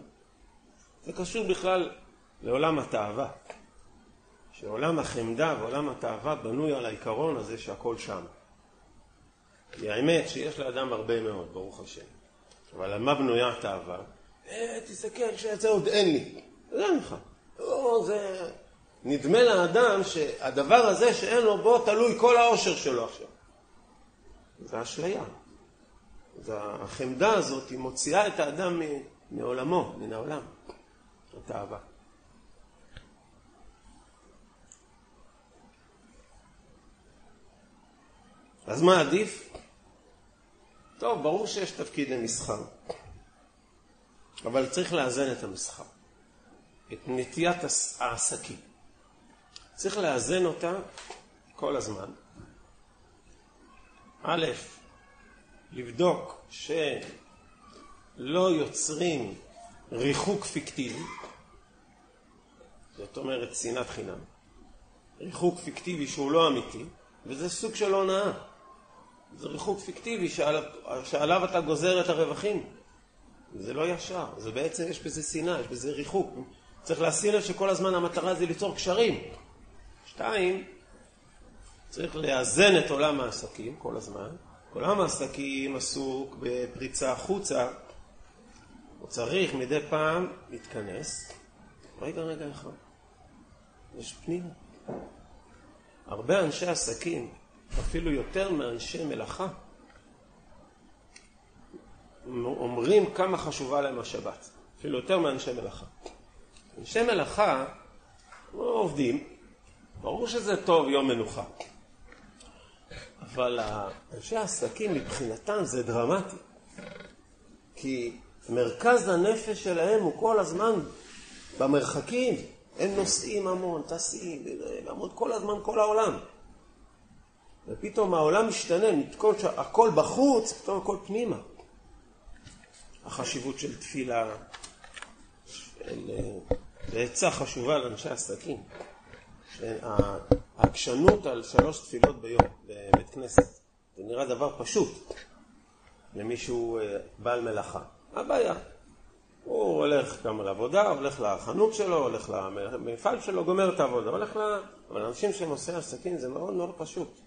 זה קשור בכלל לעולם התאווה. שעולם החמדה ועולם התאווה בנוי על העיקרון הזה שהכל שם. כי האמת שיש לאדם הרבה מאוד, ברוך השם. אבל על מה בנויה התאווה? אה, תסתכל שזה עוד אין לי. זה אין לך. לא, זה... נדמה לאדם שהדבר הזה שאין לו בו תלוי כל העושר שלו עכשיו. זה אשליה. החמדה הזאת היא מוציאה את האדם מעולמו, מן העולם. האהבה. אז מה עדיף? טוב, ברור שיש תפקיד למסחר, אבל צריך לאזן את המסחר, את נטיית העסקים. צריך לאזן אותה כל הזמן. א', לבדוק שלא יוצרים ריחוק פיקטיבי, זאת אומרת שנאת חינם, ריחוק פיקטיבי שהוא לא אמיתי, וזה סוג של הונאה. זה ריחוק פיקטיבי שעליו, שעליו אתה גוזר את הרווחים. זה לא ישר, זה בעצם, יש בזה שנאה, יש בזה ריחוק. צריך לשים לב שכל הזמן המטרה זה ליצור קשרים. שתיים, צריך לאזן את עולם העסקים כל הזמן. עולם העסקים עסוק בפריצה החוצה, הוא צריך מדי פעם להתכנס. רגע, רגע אחד. יש פנימה. הרבה אנשי עסקים, אפילו יותר מאנשי מלאכה, אומרים כמה חשובה להם השבת. אפילו יותר מאנשי מלאכה. אנשי מלאכה לא עובדים, ברור שזה טוב יום מנוחה. אבל אנשי העסקים מבחינתם זה דרמטי. כי מרכז הנפש שלהם הוא כל הזמן במרחקים. הם נוסעים המון, טסים, לעמוד כל הזמן כל העולם. ופתאום העולם משתנה, הכל בחוץ, פתאום הכל פנימה. החשיבות של תפילה, זה עצה חשובה לאנשי עסקים. העקשנות על שלוש תפילות ביום בבית כנסת, זה נראה דבר פשוט למישהו אה, בעל מלאכה. מה הבעיה? הוא הולך גם לעבודה, הולך לחנות שלו, הולך למפעל שלו, גומר את העבודה, הולך ל... אבל אנשים שהם עושים עסקים זה מאוד מאוד פשוט.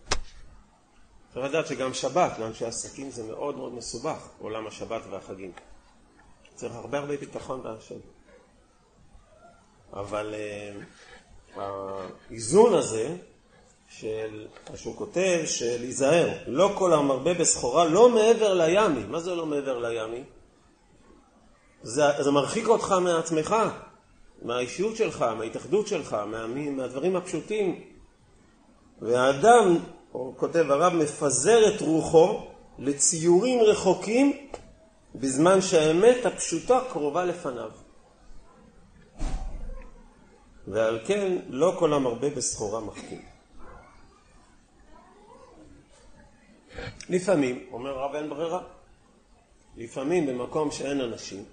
צריך לדעת שגם שבת לאנשי עסקים זה מאוד מאוד מסובך, עולם השבת והחגים. צריך הרבה הרבה ביטחון בהשם. אבל uh, האיזון הזה של שהוא כותב, של להיזהר, לא כל המרבה בסחורה, לא מעבר לימי. מה זה לא מעבר לימי? זה, זה מרחיק אותך מעצמך, מהאישיות שלך, מההתאחדות שלך, מה, מהדברים הפשוטים. והאדם, הוא כותב הרב, מפזר את רוחו לציורים רחוקים בזמן שהאמת הפשוטה קרובה לפניו. ועל כן לא כל המרבה בסחורה מחכים. לפעמים, אומר הרב אין ברירה, לפעמים במקום שאין אנשים,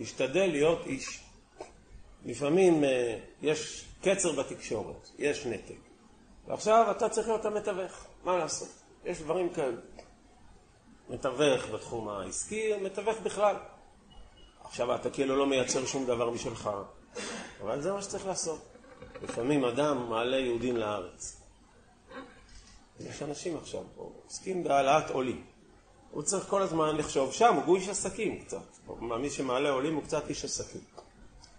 השתדל להיות איש. לפעמים אה, יש קצר בתקשורת, יש נתק. ועכשיו אתה צריך להיות המתווך, מה לעשות? יש דברים כאלה. מתווך בתחום העסקי, מתווך בכלל. עכשיו אתה כאילו לא מייצר שום דבר משלך, אבל זה מה שצריך לעשות. לפעמים אדם מעלה יהודים לארץ. יש אנשים עכשיו פה, עוסקים בהעלאת עולים. הוא צריך כל הזמן לחשוב שם, הוא איש עסקים קצת. מי שמעלה עולים הוא קצת איש עסקים.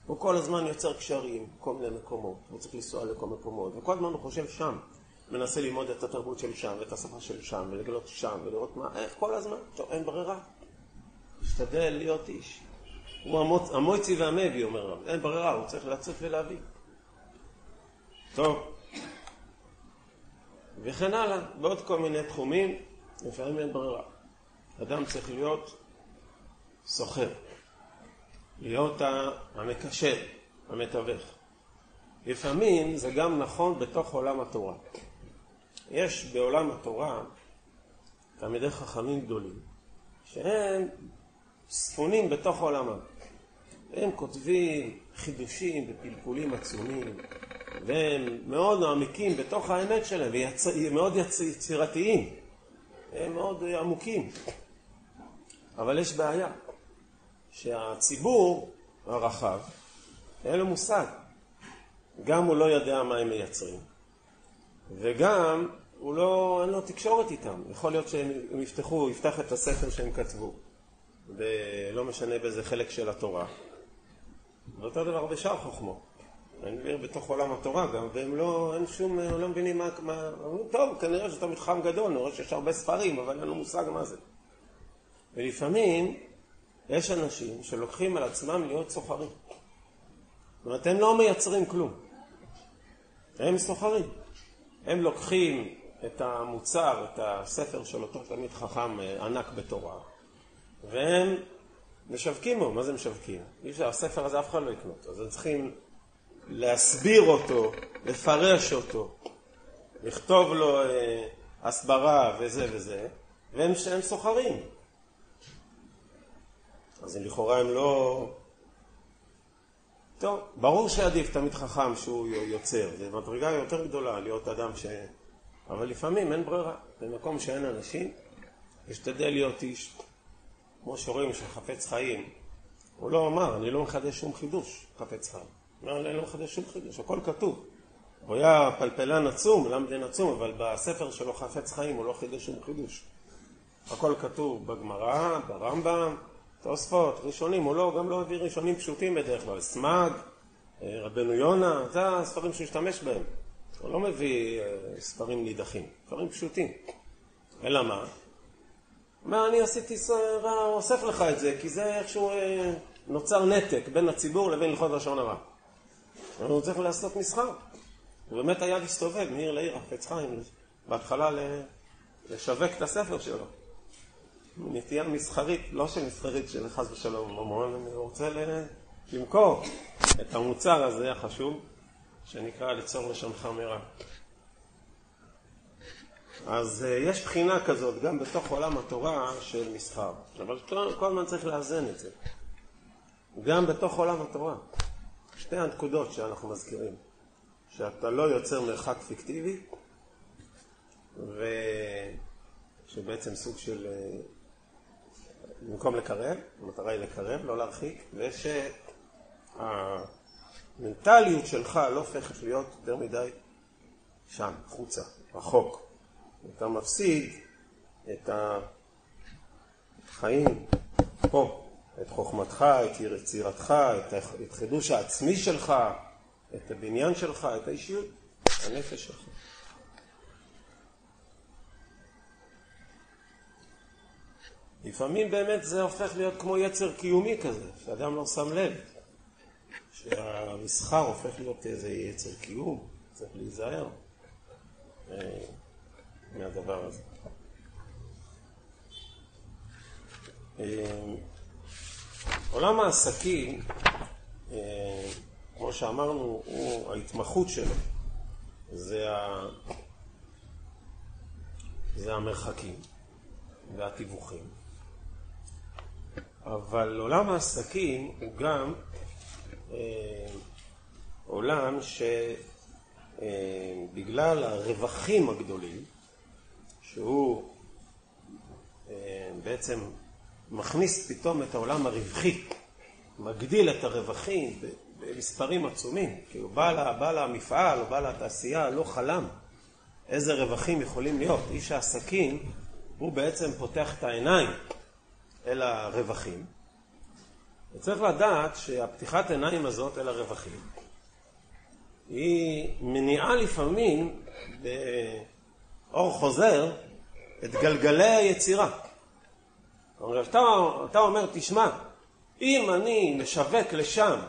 הוא כל הזמן יוצר קשרים, כל מיני מקומות, הוא צריך לנסוע לכל מקומות, וכל הזמן הוא חושב שם, מנסה ללמוד את התרבות של שם, ואת השפה של שם, ולגלות שם, ולראות מה, איך כל הזמן, טוב, אין ברירה. משתדל להיות איש. הוא המוצ... המויצי והמבי, אומר רב, אין ברירה, הוא צריך לצאת ולהביא. טוב. וכן הלאה, בעוד כל מיני תחומים, לפעמים אין ברירה. אדם צריך להיות סוחר, להיות המקשר, המתווך. לפעמים זה גם נכון בתוך עולם התורה. יש בעולם התורה תלמידי חכמים גדולים, שהם ספונים בתוך עולמם. הם כותבים חידושים ופלפולים עצומים, והם מאוד מעמיקים בתוך האמת שלהם, והם מאוד יצירתיים, הם מאוד עמוקים. אבל יש בעיה, שהציבור הרחב, אין לו מושג. גם הוא לא יודע מה הם מייצרים, וגם הוא לא, אין לו תקשורת איתם. יכול להיות שהם יפתחו, יפתח את הספר שהם כתבו, ולא משנה באיזה חלק של התורה. ואותו דבר בשאר חוכמות. אני מבין בתוך עולם התורה גם, והם לא, אין שום, לא מבינים מה, מה, אומרים, טוב, כנראה שאתה מתחם גדול, אני רואה שיש הרבה ספרים, אבל אין לו מושג מה זה. ולפעמים יש אנשים שלוקחים על עצמם להיות סוחרים. זאת אומרת, הם לא מייצרים כלום. הם סוחרים. הם לוקחים את המוצר, את הספר של אותו תלמיד חכם אה, ענק בתורה, והם משווקים בו. מה זה משווקים? אי אפשר, הספר הזה אף אחד לא יקנות. אז הם צריכים להסביר אותו, לפרש אותו, לכתוב לו אה, הסברה וזה וזה, והם סוחרים. אז לכאורה הם לא... טוב, ברור שעדיף תמיד חכם שהוא יוצר, זו מדרגה יותר גדולה להיות אדם ש... אבל לפעמים אין ברירה, במקום שאין אנשים, להשתדל להיות איש. כמו שרואים שחפץ חיים, הוא לא אמר, אני לא מחדש שום חידוש, חפץ חיים. הוא אומר, אני לא מחדש שום חידוש, הכל כתוב. הוא היה פלפלן עצום, למדן עצום, אבל בספר שלו חפץ חיים הוא לא חידש שום חידוש. הכל כתוב בגמרא, ברמב"ם, תוספות, ראשונים, הוא לא, גם לא הביא ראשונים פשוטים בדרך כלל, סמג, אה, רבנו יונה, זה הספרים שהוא השתמש בהם. הוא לא מביא אה, ספרים נידחים, ספרים פשוטים. אלא מה? מה, אני עשיתי, אוסף לך את זה, כי זה איכשהו אה, נוצר נתק בין הציבור לבין הלכות לשון הרע. הוא צריך לעשות מסחר. הוא באמת היה להסתובב מעיר לעיר, החפץ חיים, בהתחלה לשווק את הספר שלו. נטייה מסחרית, לא שמסחרית של חס ושלום אני רוצה למכור את המוצר הזה החשוב, שנקרא ליצור לשונך מרע. אז אה, יש בחינה כזאת גם בתוך עולם התורה של מסחר, אבל כל הזמן צריך לאזן את זה. גם בתוך עולם התורה. שתי הנקודות שאנחנו מזכירים, שאתה לא יוצר מרחק פיקטיבי, ושבעצם סוג של אה, במקום לקרב, המטרה היא לקרב, לא להרחיק, ושהמנטליות שלך לא הופכת להיות יותר מדי שם, חוצה, רחוק. אתה מפסיד את החיים פה, את חוכמתך, את יצירתך, את החידוש העצמי שלך, את הבניין שלך, את האישיות, הנפש שלך. לפעמים באמת זה הופך להיות כמו יצר קיומי כזה, שאדם לא שם לב, שהמסחר הופך להיות איזה יצר קיום, צריך להיזהר אה, מהדבר הזה. עולם העסקים, כמו שאמרנו, הוא ההתמחות שלו, זה, ה... זה המרחקים והתיווכים. אבל עולם העסקים הוא גם אה, עולם שבגלל אה, הרווחים הגדולים, שהוא אה, בעצם מכניס פתאום את העולם הרווחי, מגדיל את הרווחים במספרים עצומים. כאילו בעל, בעל המפעל או בעל התעשייה לא חלם איזה רווחים יכולים להיות. איש העסקים הוא בעצם פותח את העיניים אל הרווחים. וצריך לדעת שהפתיחת עיניים הזאת אל הרווחים היא מניעה לפעמים באור חוזר את גלגלי היצירה. כלומר, אתה, אתה אומר, תשמע, אם אני משווק לשם,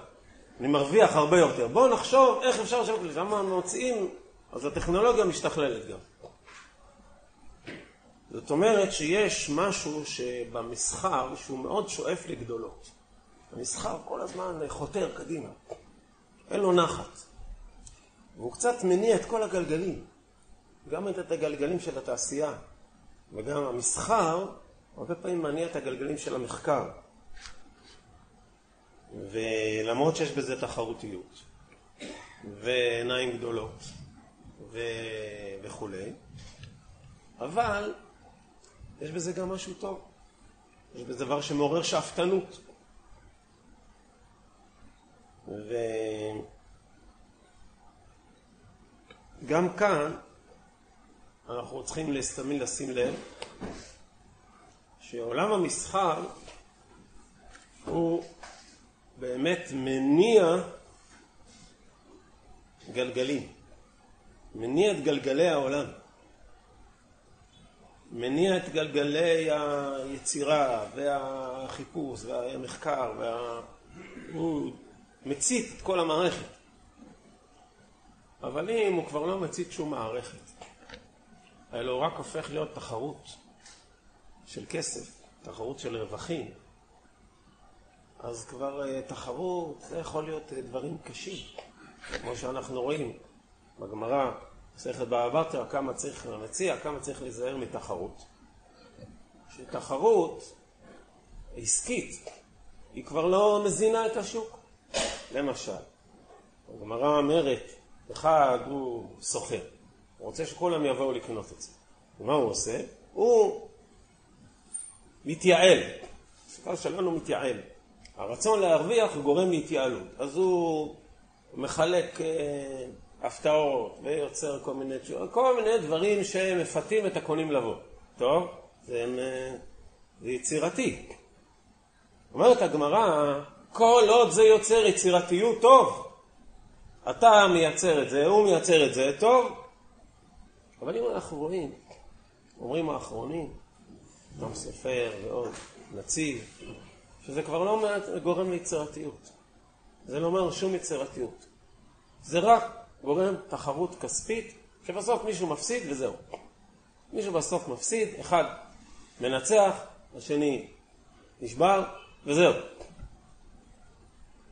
אני מרוויח הרבה יותר. בואו נחשוב איך אפשר לשווק לשם, מוצאים, אז הטכנולוגיה משתכללת גם. זאת אומרת שיש משהו שבמסחר שהוא מאוד שואף לגדולות. המסחר כל הזמן חותר קדימה, אין לו נחת. והוא קצת מניע את כל הגלגלים, גם את הגלגלים של התעשייה, וגם המסחר הרבה פעמים מניע את הגלגלים של המחקר. ולמרות שיש בזה תחרותיות, ועיניים גדולות, ו... וכולי, אבל יש בזה גם משהו טוב. יש בזה דבר שמעורר שאפתנות. וגם כאן אנחנו צריכים תמיד לשים לב שעולם המסחר הוא באמת מניע גלגלים, מניע את גלגלי העולם. מניע את גלגלי היצירה והחיפוש והמחקר, וה... הוא מצית את כל המערכת. אבל אם הוא כבר לא מצית שום מערכת, אלא הוא רק הופך להיות תחרות של כסף, תחרות של רווחים, אז כבר אה, תחרות זה יכול להיות אה, דברים קשים, כמו שאנחנו רואים בגמרא מסכת בבא בתרא, כמה צריך להציע, כמה צריך להיזהר מתחרות. שתחרות עסקית, היא כבר לא מזינה את השוק. למשל, הגמרא אומרת, אחד הוא סוחר, הוא רוצה שכולם יבואו לקנות את זה. ומה הוא עושה? הוא מתייעל. הסופר שלנו מתייעל. הרצון להרוויח גורם להתייעלות. אז הוא מחלק אה, הפתעות ויוצר כל מיני כל מיני דברים שמפתים את הקונים לבוא. טוב? זה, זה יצירתי. אומרת הגמרא, כל עוד זה יוצר יצירתיות, טוב. אתה מייצר את זה, הוא מייצר את זה, טוב. אבל אם אנחנו רואים, אומרים האחרונים, גם סופר ועוד, נציב, שזה כבר לא גורם ליצירתיות. זה לא אומר שום יצירתיות. זה רק גורם תחרות כספית, שבסוף מישהו מפסיד וזהו. מישהו בסוף מפסיד, אחד מנצח, השני נשבר, וזהו.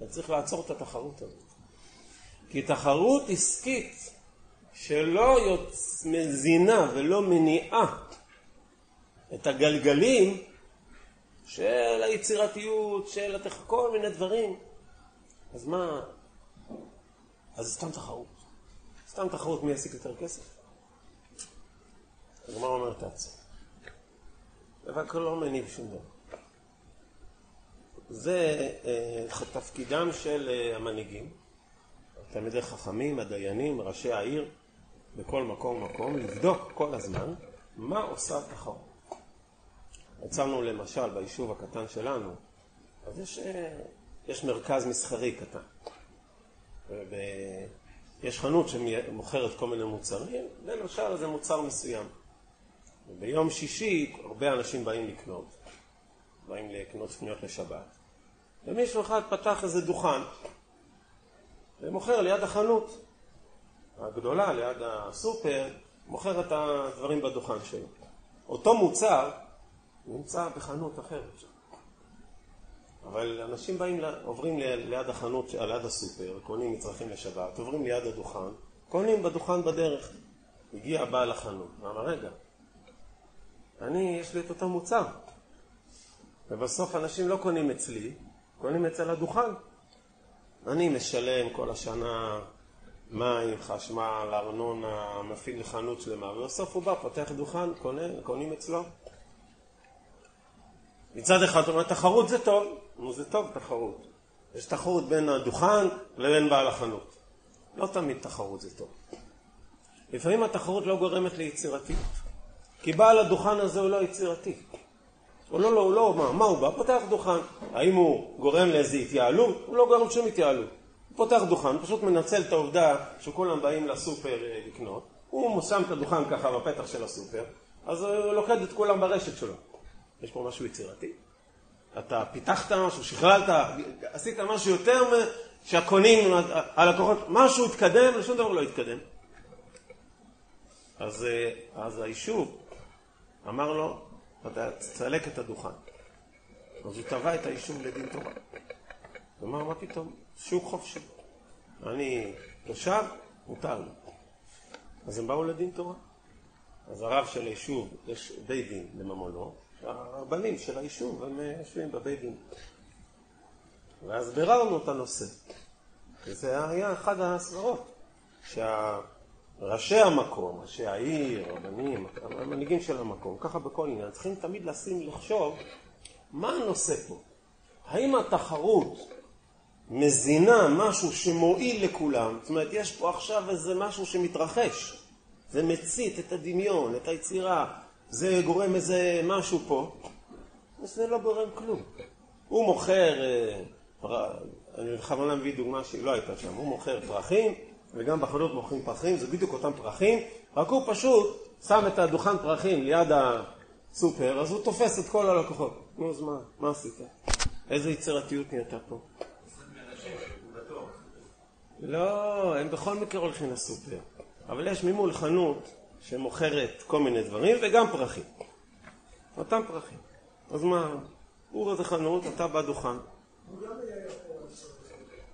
צריך לעצור את התחרות הזאת. כי תחרות עסקית שלא. מזינה ולא מניעה את הגלגלים של היצירתיות, של התח... כל מיני דברים, אז מה? אז סתם תחרות. סתם תחרות מי ישיג יותר כסף. הגמרא אומרת תעצור. זה רק לא מניב שום דבר. זה אה, תפקידם של אה, המנהיגים, תלמידי חכמים, הדיינים, ראשי העיר, בכל מקום ומקום, לבדוק כל הזמן מה עושה התחרות. יצרנו למשל ביישוב הקטן שלנו, אז יש, אה, יש מרכז מסחרי קטן. יש חנות שמוכרת כל מיני מוצרים, למשל זה מוצר מסוים. ביום שישי הרבה אנשים באים לקנות, באים לקנות קניות לשבת, ומישהו אחד פתח איזה דוכן ומוכר ליד החנות הגדולה, ליד הסופר, מוכר את הדברים בדוכן שלו. אותו מוצר נמצא בחנות אחרת. אבל אנשים באים, עוברים ליד החנות, ליד הסופר, קונים מצרכים לשבת, עוברים ליד הדוכן, קונים בדוכן בדרך. הגיע בעל החנות, אמר, רגע, אני, יש לי את אותו מוצר. ובסוף אנשים לא קונים אצלי, קונים אצל הדוכן. אני משלם כל השנה מים, חשמל, ארנונה, מפעיל לחנות שלמה, ובסוף הוא בא, פותח דוכן, קונה, קונים אצלו. מצד אחד, זאת אומרת, תחרות זה טוב, נו זה טוב תחרות. יש תחרות בין הדוכן לבין בעל החנות. לא תמיד תחרות זה טוב. לפעמים התחרות לא גורמת ליצירתיות. כי בעל הדוכן הזה הוא לא יצירתי. הוא לא, לא, הוא לא, מה, מה הוא בא? פותח דוכן. האם הוא גורם לאיזו התייעלות? הוא לא גורם שום התייעלות. הוא פותח דוכן, פשוט מנצל את העובדה שכולם באים לסופר אה, לקנות. הוא שם את הדוכן ככה בפתח של הסופר, אז הוא לוקד את כולם ברשת שלו. יש פה משהו יצירתי? אתה פיתחת משהו, שכללת, עשית משהו יותר שהקונים, הלקוחות, משהו התקדם, ושום דבר לא התקדם. אז, אה, אז היישוב אמר לו, אתה תסלק את הדוכן. אז הוא תבע את היישוב לדין תורה. הוא אמר, מה פתאום? שוק חופשי. אני תושב, מותר לי. אז הם באו לדין תורה. אז הרב של היישוב, יש בית דין לממונו, הרבנים של היישוב, הם אה, יושבים בבית דין. ואז ביררנו את הנושא. וזה היה אחד הסברות, שראשי המקום, ראשי העיר, רבנים, המנהיגים של המקום, ככה בכל עניין, צריכים תמיד לשים, לחשוב, מה הנושא פה? האם התחרות מזינה משהו שמועיל לכולם? זאת אומרת, יש פה עכשיו איזה משהו שמתרחש. זה מצית את הדמיון, את היצירה, זה גורם איזה משהו פה, זה לא גורם כלום. הוא מוכר, אה, אני בכוונה מביא דוגמה שהיא לא הייתה שם, הוא מוכר פרחים, וגם בחנות מוכרים פרחים, זה בדיוק אותם פרחים, רק הוא פשוט שם את הדוכן פרחים ליד הסופר, אז הוא תופס את כל הלקוחות. נו, אז מה, מה עשית? איזה יצירתיות נהייתה פה? לא, הם בכל מקרה הולכים לסופר. אבל יש ממול חנות שמוכרת כל מיני דברים וגם פרחים. אותם פרחים. אז מה, הוא רוצה חנות, אתה בדוכן.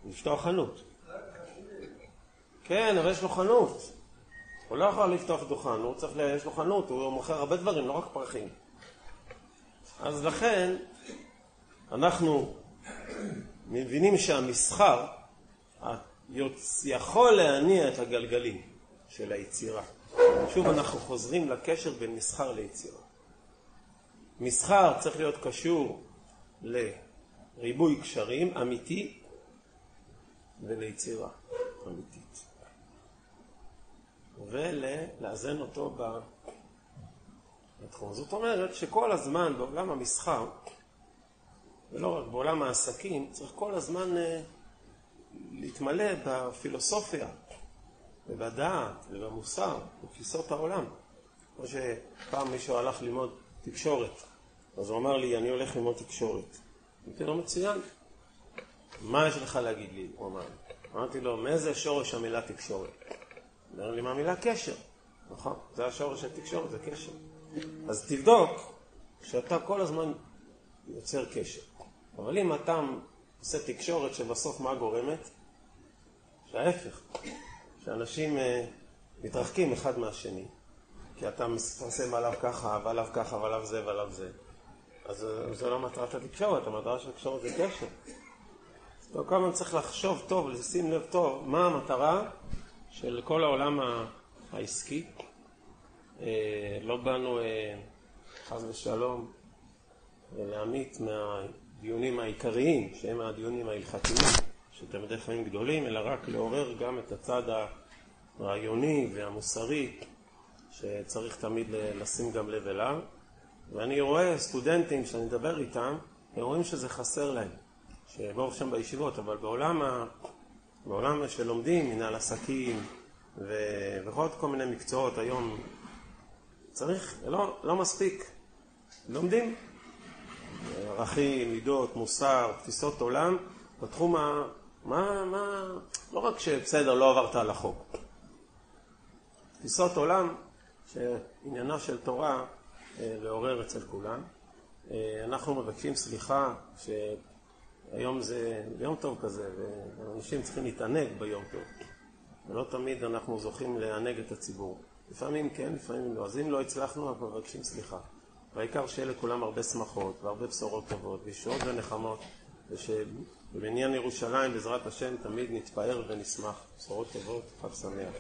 לפתוח חנות. כן, אבל יש לו חנות. הוא לא יכול לפתוח דוכן, הוא צריך, יש לו חנות, הוא מוכר הרבה דברים, לא רק פרחים. אז לכן, אנחנו מבינים שהמסחר יכול להניע את הגלגלים של היצירה. שוב אנחנו חוזרים לקשר בין מסחר ליצירה. מסחר צריך להיות קשור לריבוי קשרים אמיתי וליצירה אמיתית. ולאזן אותו בתחום. זאת אומרת שכל הזמן בעולם המסחר, ולא רק בעולם העסקים, צריך כל הזמן אה, להתמלא בפילוסופיה ובדעת ובמוסר, בתפיסות העולם. כמו שפעם מישהו הלך ללמוד תקשורת, אז הוא אמר לי, אני הולך ללמוד תקשורת. אמרתי לו, מצוין. מה יש לך להגיד לי? הוא אמר. אמרתי לו, מאיזה שורש המילה תקשורת? אומר לי, מהמילה קשר. נכון, זה השורש של תקשורת, זה קשר. אז תבדוק שאתה כל הזמן יוצר קשר. אבל אם אתה עושה תקשורת שבסוף מה גורמת? שההפך. שאנשים אה, מתרחקים אחד מהשני, כי אתה מפרסם עליו ככה, ועליו ככה, ועליו זה, ועליו זה. אז אה, זו לא מטרת התקשורת, המטרה של התקשורת זה קשר. אז כל הזמן צריך לחשוב טוב, לשים לב טוב, מה המטרה של כל העולם העסקי. אה, לא באנו חס ושלום להמית מהדיונים העיקריים, שהם הדיונים ההלכתיים. של תלמידי חיים גדולים, אלא רק לעורר גם את הצד הרעיוני והמוסרי שצריך תמיד לשים גם לב אליו. ואני רואה סטודנטים שאני מדבר איתם, הם רואים שזה חסר להם, שברוך שם בישיבות, אבל בעולם. בעולם שלומדים, מנהל עסקים ועוד כל מיני מקצועות היום, צריך, לא, לא מספיק, לומדים ערכים, מידות, מוסר, תפיסות עולם בתחום מה, מה, לא רק שבסדר, לא עברת על החוק. תפיסות עולם שעניינה של תורה אה, לעורר אצל כולם. אה, אנחנו מבקשים סליחה היום זה יום טוב כזה, ואנשים צריכים להתענג ביום טוב. ולא תמיד אנחנו זוכים לענג את הציבור. לפעמים כן, לפעמים לא. אז אם לא הצלחנו, אנחנו מבקשים סליחה. והעיקר שיהיה לכולם הרבה שמחות והרבה בשורות טובות, וישועות ונחמות, ושבבניין ירושלים, בעזרת השם, תמיד נתפאר ונשמח. בשורות טובות, חג שמח.